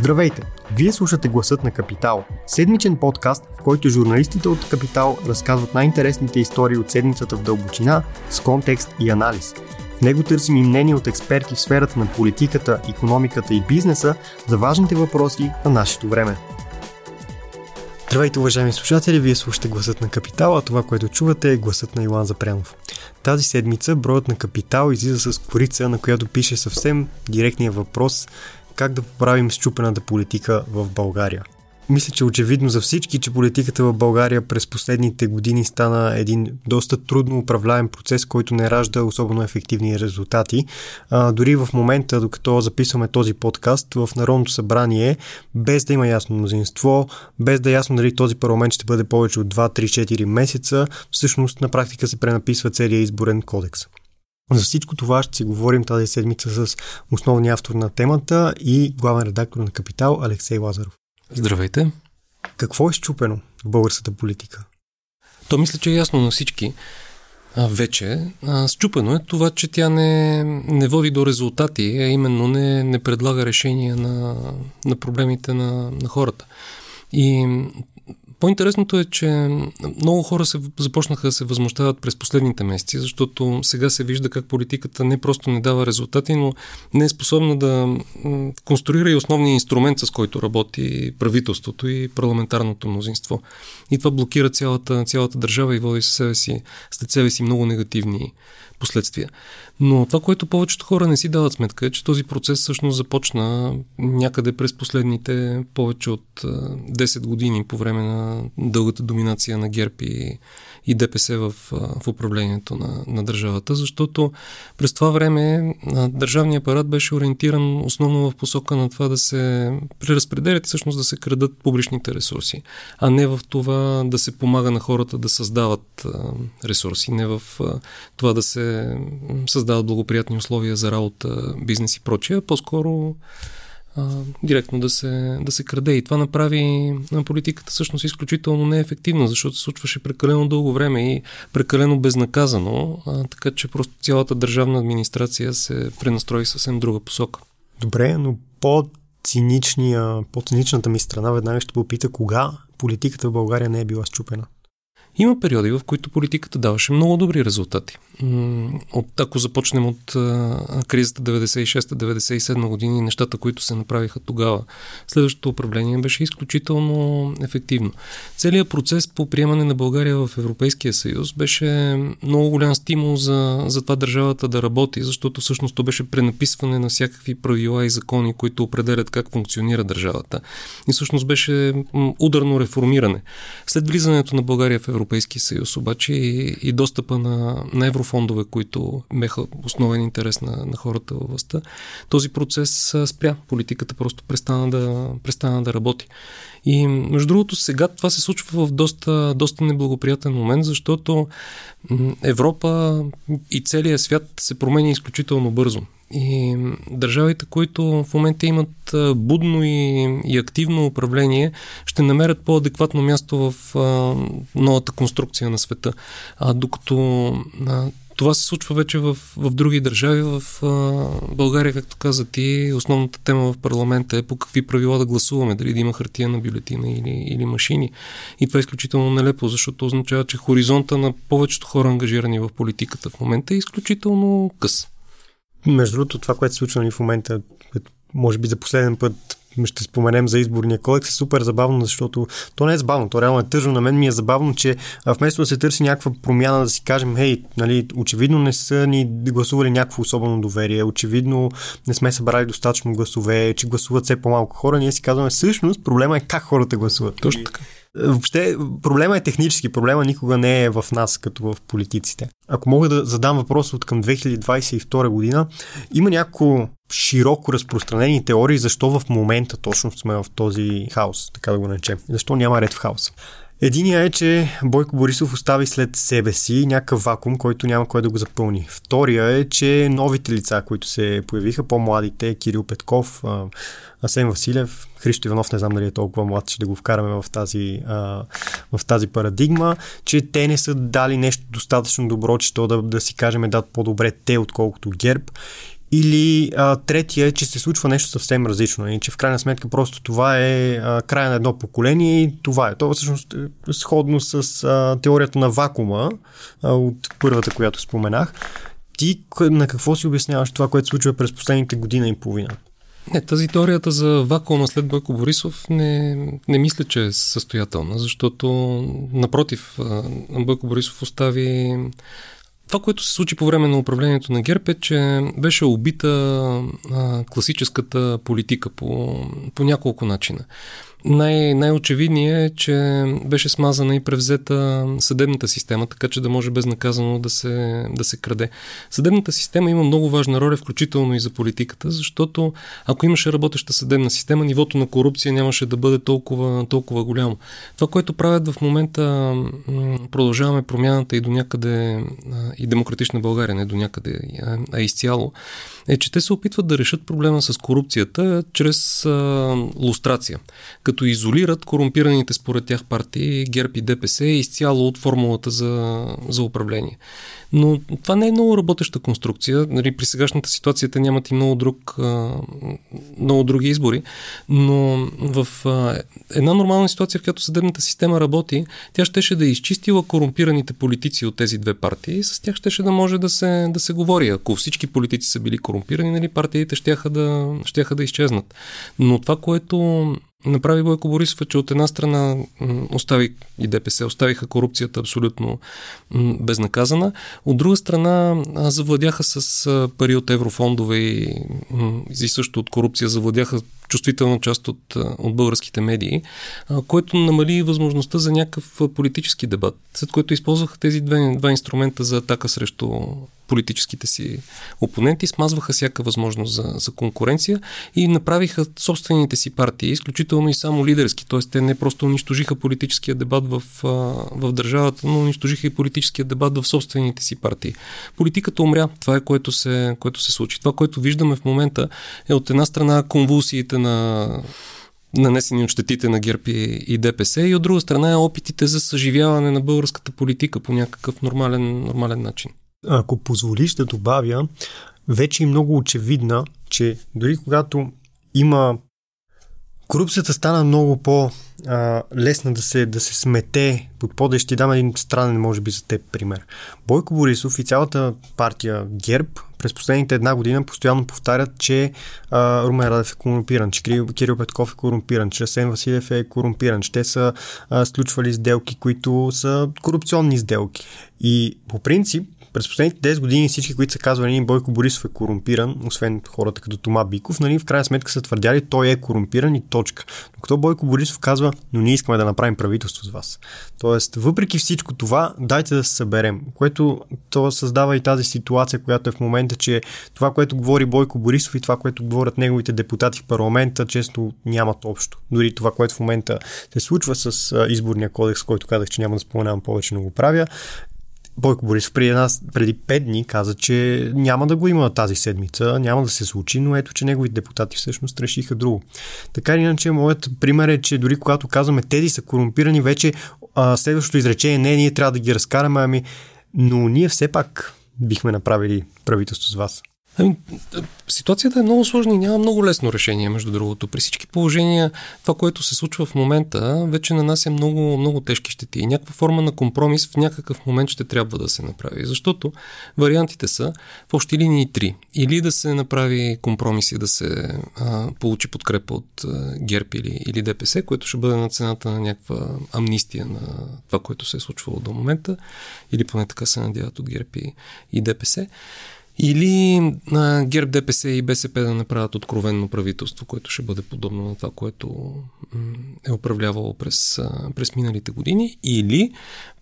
Здравейте! Вие слушате Гласът на Капитал, седмичен подкаст, в който журналистите от Капитал разказват най-интересните истории от седмицата в дълбочина, с контекст и анализ. В него търсим и мнение от експерти в сферата на политиката, економиката и бизнеса за важните въпроси на нашето време. Здравейте, уважаеми слушатели! Вие слушате Гласът на Капитал, а това, което чувате е Гласът на Илан Запрянов. Тази седмица броят на Капитал излиза с корица, на която пише съвсем директния въпрос – как да поправим счупената политика в България. Мисля, че очевидно за всички, че политиката в България през последните години стана един доста трудно управляем процес, който не ражда особено ефективни резултати. А, дори в момента, докато записваме този подкаст в Народното събрание, без да има ясно мнозинство, без да е ясно дали този парламент ще бъде повече от 2-3-4 месеца, всъщност на практика се пренаписва целият изборен кодекс. За всичко това ще си говорим тази седмица с основния автор на темата и главен редактор на Капитал Алексей Лазаров. Здравейте! Какво е щупено в българската политика? То мисля, че е ясно на всички. А, вече. А, щупено е това, че тя не, не води до резултати, а именно не, не предлага решения на, на проблемите на, на хората. И по-интересното е, че много хора се започнаха да се възмущават през последните месеци, защото сега се вижда как политиката не просто не дава резултати, но не е способна да конструира и основния инструмент, с който работи правителството и парламентарното мнозинство. И това блокира цялата, цялата държава и води със себе си, след себе си много негативни последствия. Но това, което повечето хора не си дават сметка е, че този процес всъщност започна някъде през последните повече от 10 години по време на дългата доминация на ГЕРБ и и ДПС в, в управлението на, на държавата, защото през това време държавният апарат беше ориентиран основно в посока на това да се преразпределят и всъщност да се крадат публичните ресурси, а не в това да се помага на хората да създават ресурси, не в това да се създават благоприятни условия за работа, бизнес и прочее, по-скоро а, директно да се, да се краде. И това направи на политиката всъщност изключително неефективна, защото се случваше прекалено дълго време и прекалено безнаказано, а, така че просто цялата държавна администрация се пренастрои съвсем друга посока. Добре, но по циничния, по-циничната ми страна веднага ще попита кога политиката в България не е била счупена. Има периоди, в които политиката даваше много добри резултати. От, ако започнем от а, кризата 96-97 години, нещата, които се направиха тогава, следващото управление беше изключително ефективно. Целият процес по приемане на България в Европейския съюз беше много голям стимул за, за това държавата да работи, защото всъщност то беше пренаписване на всякакви правила и закони, които определят как функционира държавата. И всъщност беше ударно реформиране. След влизането на България в Европейския Европейски съюз, обаче и, и достъпа на, на еврофондове, които беха основен интерес на, на хората във властта, този процес спря. Политиката просто престана да, престана да работи. И между другото сега това се случва в доста, доста неблагоприятен момент, защото Европа и целият свят се променя изключително бързо. И държавите, които в момента имат будно и, и активно управление, ще намерят по-адекватно място в а, новата конструкция на света. А докато а, това се случва вече в, в други държави. В а, България, както каза ти, основната тема в парламента е по какви правила да гласуваме, дали да има хартия на бюлетина или, или машини. И това е изключително нелепо, защото означава, че хоризонта на повечето хора, ангажирани в политиката в момента, е изключително къс. Между другото, това, което се случва нали, в момента, може би за последен път ще споменем за изборния кодекс, е супер забавно, защото то не е забавно, то реално е тъжно. На мен ми е забавно, че вместо да се търси някаква промяна, да си кажем, хей, нали, очевидно не са ни гласували някакво особено доверие, очевидно не сме събрали достатъчно гласове, че гласуват все по-малко хора, ние си казваме, всъщност проблема е как хората гласуват. Точно така. Въобще, проблема е технически, проблема никога не е в нас, като в политиците. Ако мога да задам въпрос от към 2022 година, има няколко широко разпространени теории защо в момента точно сме в този хаос, така да го наречем. Защо няма ред в хаос. Единия е, че Бойко Борисов остави след себе си някакъв вакуум, който няма кой да го запълни. Втория е, че новите лица, които се появиха, по-младите, Кирил Петков, Асен Василев, Христо Иванов, не знам дали е толкова млад, че да го вкараме в тази, в тази парадигма, че те не са дали нещо достатъчно добро, че то да, да си кажем дат по-добре те, отколкото ГЕРБ. Или а, третия е, че се случва нещо съвсем различно и че в крайна сметка просто това е а, края на едно поколение и това е. Това всъщност е сходно с а, теорията на вакуума а, от първата, която споменах. Ти на какво си обясняваш това, което се случва през последните година и половина? Не, тази теорията за вакуума след Бойко Борисов не, не мисля, че е състоятелна, защото напротив, Бойко Борисов остави това, което се случи по време на управлението на ГЕРБ е, че беше убита а, класическата политика по, по няколко начина. Най- най-очевидният е, че беше смазана и превзета съдебната система, така че да може безнаказано да се, да се краде. Съдебната система има много важна роля, включително и за политиката, защото ако имаше работеща съдебна система, нивото на корупция нямаше да бъде толкова, толкова голямо. Това, което правят в момента, продължаваме промяната и до някъде, и демократична България, не до някъде, а изцяло, е, че те се опитват да решат проблема с корупцията чрез а, лустрация, като изолират корумпираните според тях партии ГЕРБ и ДПС изцяло от формулата за, за управление. Но това не е много работеща конструкция. Нали, при сегашната ситуация те нямат и много, друг, много други избори. Но в една нормална ситуация, в която съдебната система работи, тя щеше да е изчистила корумпираните политици от тези две партии и с тях щеше да може да се, да се говори. Ако всички политици са били корумпирани, нали, партиите щяха да, щяха да изчезнат. Но това, което направи Бойко Борисов е, че от една страна остави и ДПС, оставиха корупцията абсолютно безнаказана, от друга страна завладяха с пари от еврофондове и, и също от корупция завладяха чувствителна част от, от българските медии, което намали възможността за някакъв политически дебат, след което използваха тези две, два инструмента за атака срещу политическите си опоненти, смазваха всяка възможност за, за конкуренция и направиха собствените си партии, изключително и само лидерски. Т.е. те не просто унищожиха политическия дебат в, в държавата, но унищожиха и политическия дебат в собствените си партии. Политиката умря. Това е което се, което се случи. Това, което виждаме в момента е от една страна конвулсиите на нанесени от щетите на ГЕРБ и ДПС и от друга страна е опитите за съживяване на българската политика по някакъв нормален, нормален начин. Ако позволиш да добавя, вече е много очевидна, че дори когато има корупцията стана много по-лесна да се, да се смете под пода. Ще дам един странен, може би, за теб пример. Бойко Борисов и цялата партия ГЕРБ през последните една година постоянно повтарят, че а, Румен Радев е корумпиран, че Кирил Петков е корумпиран, че Асен Василев е корумпиран, че те са а, сключвали сделки, които са корупционни сделки. И по принцип през последните 10 години всички, които са казвали, един Бойко Борисов е корумпиран, освен хората като Тома Биков, нали, в крайна сметка са твърдяли, той е корумпиран и точка. Докато Бойко Борисов казва, но ние искаме да направим правителство с вас. Тоест, въпреки всичко това, дайте да се съберем, което то създава и тази ситуация, която е в момента, че това, което говори Бойко Борисов и това, което говорят неговите депутати в парламента, често нямат общо. Дори това, което в момента се случва с изборния кодекс, който казах, че няма да споменавам повече, но го правя, Бойко Борисов преди, една, преди 5 дни каза, че няма да го има тази седмица, няма да се случи, но ето, че неговите депутати всъщност решиха друго. Така или иначе, моят пример е, че дори когато казваме тези са корумпирани, вече а, следващото изречение не, ние трябва да ги разкараме, ами, но ние все пак бихме направили правителство с вас. Ами, ситуацията е много сложна и няма много лесно решение, между другото. При всички положения, това, което се случва в момента, вече нанася много, много тежки щети. И някаква форма на компромис в някакъв момент ще трябва да се направи. Защото вариантите са в общи линии три. Или да се направи компромис и да се а, получи подкрепа от а, ГЕРБ или, или ДПС, което ще бъде на цената на някаква амнистия на това, което се е случвало до момента. Или поне така се надяват от ГЕРБ и, и ДПС. Или а, ГЕРБ, ДПС и БСП да направят откровенно правителство, което ще бъде подобно на това, което е управлявало през, през миналите години. Или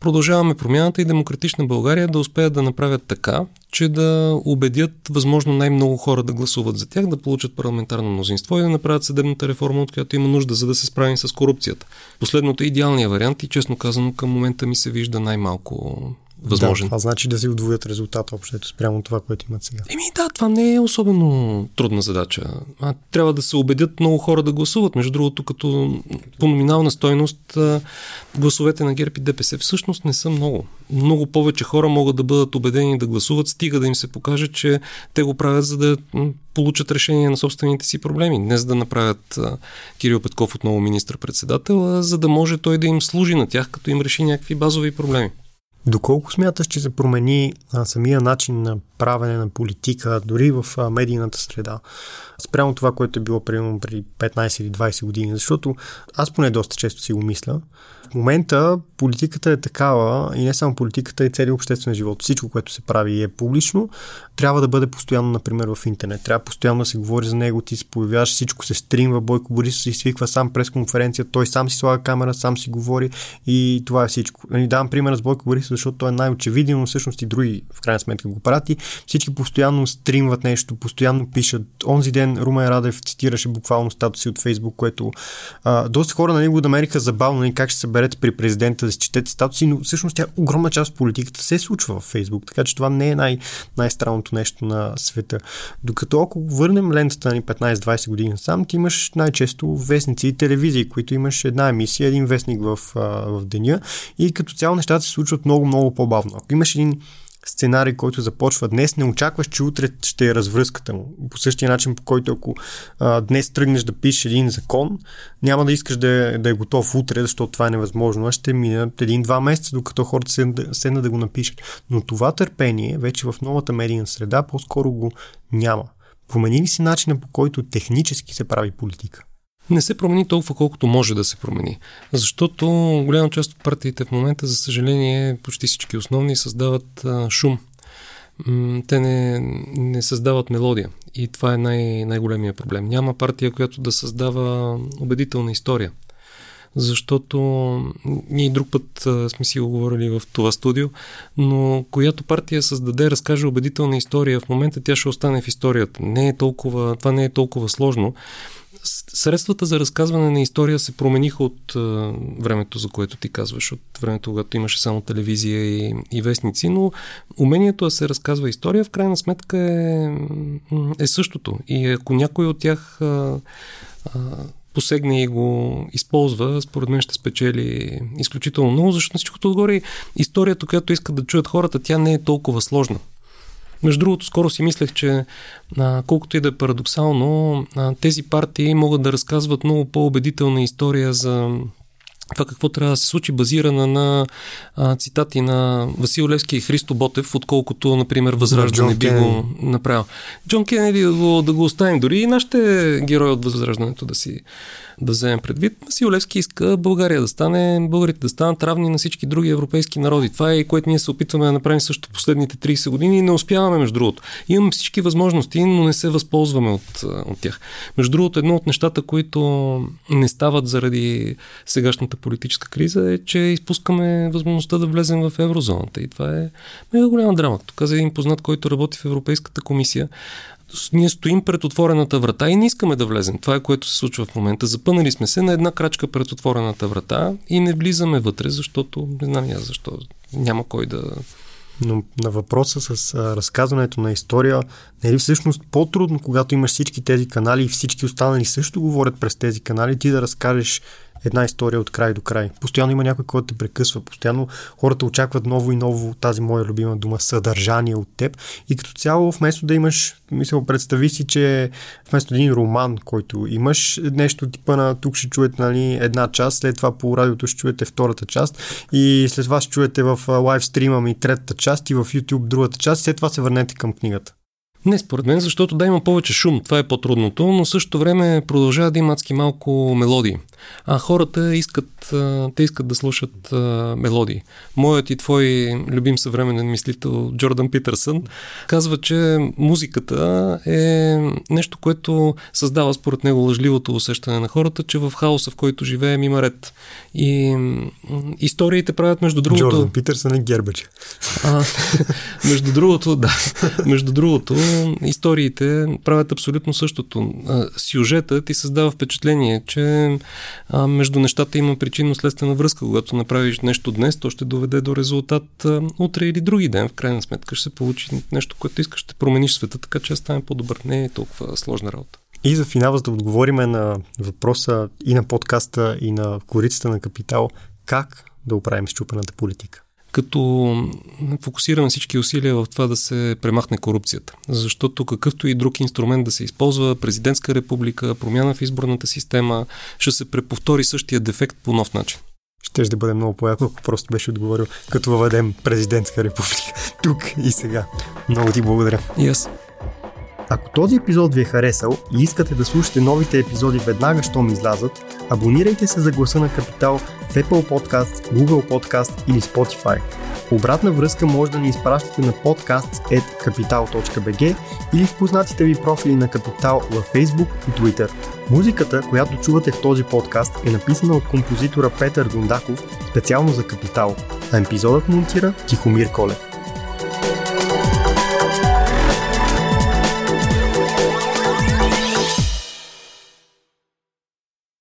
продължаваме промяната и демократична България да успеят да направят така, че да убедят възможно най-много хора да гласуват за тях, да получат парламентарно мнозинство и да направят съдебната реформа, от която има нужда, за да се справим с корупцията. Последното е идеалният вариант и честно казано към момента ми се вижда най-малко възможен. Да, това значи да си удвоят резултата общото спрямо това, което имат сега. Еми да, това не е особено трудна задача. А, трябва да се убедят много хора да гласуват. Между другото, като по номинална стойност гласовете на ГЕРБ и ДПС всъщност не са много. Много повече хора могат да бъдат убедени да гласуват, стига да им се покаже, че те го правят за да получат решение на собствените си проблеми. Не за да направят Кирил Петков отново министр-председател, а за да може той да им служи на тях, като им реши някакви базови проблеми. Доколко смяташ, че се промени а, самия начин на правене на политика, дори в а, медийната среда, спрямо това, което е било примерно преди 15 или 20 години? Защото аз поне доста често си го мисля. В момента политиката е такава и не само политиката, и целият обществен живот. Всичко, което се прави е публично, трябва да бъде постоянно, например, в интернет. Трябва постоянно да се говори за него, ти се появяваш, всичко се стримва, Бойко Борисов се свиква сам през конференция, той сам си слага камера, сам си говори и това е всичко. Нали, давам пример с Бойко Борисов, защото той е най-очевиден, но всъщност и други в крайна сметка го прати. Всички постоянно стримват нещо, постоянно пишат. Онзи ден Румен Радев цитираше буквално статуси от Фейсбук, което а, доста хора нали, го намериха забавно, нали, как ще съберете при президента да си четете статуси, но всъщност тя огромна част от политиката се случва в Фейсбук, така че това не е най- най-странното нещо на света. Докато ако върнем лентата ни 15-20 години сам, ти имаш най-често вестници и телевизии, които имаш една емисия, един вестник в, в деня и като цяло нещата се случват много, много по-бавно. Ако имаш един сценарий, който започва днес, не очакваш, че утре ще е развръзката му. По същия начин, по който ако а, днес тръгнеш да пишеш един закон, няма да искаш да е, да е готов утре, защото това е невъзможно, а ще минат един-два месеца, докато хората седнат седна да го напишат. Но това търпение вече в новата медийна среда по-скоро го няма. Промени ли си начина по който технически се прави политика? Не се промени толкова, колкото може да се промени. Защото голяма част от партиите в момента, за съжаление, почти всички основни създават а, шум. Те не, не създават мелодия. И това е най- най-големия проблем. Няма партия, която да създава убедителна история. Защото ние друг път а, сме си го говорили в това студио, но която партия създаде, разкаже убедителна история в момента, тя ще остане в историята. Не е толкова, това не е толкова сложно средствата за разказване на история се промениха от а, времето, за което ти казваш, от времето, когато имаше само телевизия и, и вестници, но умението да се разказва история в крайна сметка е, е същото. И ако някой от тях а, а, посегне и го използва, според мен ще спечели изключително много, защото на всичкото отгоре историята, която искат да чуят хората, тя не е толкова сложна. Между другото, скоро си мислех, че а, колкото и да е парадоксално, а, тези партии могат да разказват много по-убедителна история за това какво трябва да се случи, базирана на а, цитати на Васил Левски и Христо Ботев, отколкото, например, Възраждане би го направил. Джон Кенеди да го, да го оставим дори и нашите герои от Възраждането да си да вземем предвид. Васил Левски иска България да стане, българите да станат равни на всички други европейски народи. Това е което ние се опитваме да направим също последните 30 години и не успяваме, между другото. Имаме всички възможности, но не се възползваме от, от тях. Между другото, едно от нещата, които не стават заради сегашната политическа криза е, че изпускаме възможността да влезем в еврозоната. И това е мега голяма драма. Тук каза един познат, който работи в Европейската комисия ние стоим пред отворената врата и не искаме да влезем. Това е което се случва в момента. Запънали сме се на една крачка пред отворената врата и не влизаме вътре, защото не знам я защо. Няма кой да. Но на въпроса с разказването на история, не е ли всъщност по-трудно, когато имаш всички тези канали и всички останали също говорят през тези канали, ти да разкажеш една история от край до край. Постоянно има някой, който те прекъсва. Постоянно хората очакват ново и ново тази моя любима дума съдържание от теб. И като цяло, вместо да имаш, мисля, представи си, че вместо един роман, който имаш нещо типа на тук ще чуете нали, една част, след това по радиото ще чуете втората част и след това ще чуете в лайв стрима ми третата част и в YouTube другата част, след това се върнете към книгата. Не, според мен, защото да има повече шум, това е по-трудното, но същото време продължава да има адски малко мелодии. А хората искат, те искат да слушат мелодии. Моят и твой любим съвременен мислител Джордан Питърсън казва, че музиката е нещо, което създава според него лъжливото усещане на хората, че в хаоса, в който живеем, има ред. И историите правят между другото... Джордан Питърсън е гербач. А, между другото, да. Между другото, историите правят абсолютно същото. Сюжетът ти създава впечатление, че а, между нещата има причинно-следствена връзка. Когато направиш нещо днес, то ще доведе до резултат а, утре или други ден. В крайна сметка ще се получи нещо, което искаш, ще промениш света, така че стане по-добър. Не е толкова сложна работа. И за финал, за да отговориме на въпроса и на подкаста, и на корицата на капитал, как да оправим щупената политика? Като фокусираме всички усилия в това да се премахне корупцията. Защото какъвто и друг инструмент да се използва, президентска република, промяна в изборната система, ще се преповтори същия дефект по нов начин. Ще ще бъде много по-яко, ако просто беше отговорил, като въведем президентска република. Тук и сега. Много ти благодаря. И аз. Ако този епизод ви е харесал и искате да слушате новите епизоди веднага, щом излязат, абонирайте се за гласа на Капитал в Apple Podcast, Google Podcast или Spotify. Обратна връзка може да ни изпращате на podcast.capital.bg или в познатите ви профили на Капитал във Facebook и Twitter. Музиката, която чувате в този подкаст е написана от композитора Петър Дундаков специално за Капитал, а епизодът монтира Тихомир Колев.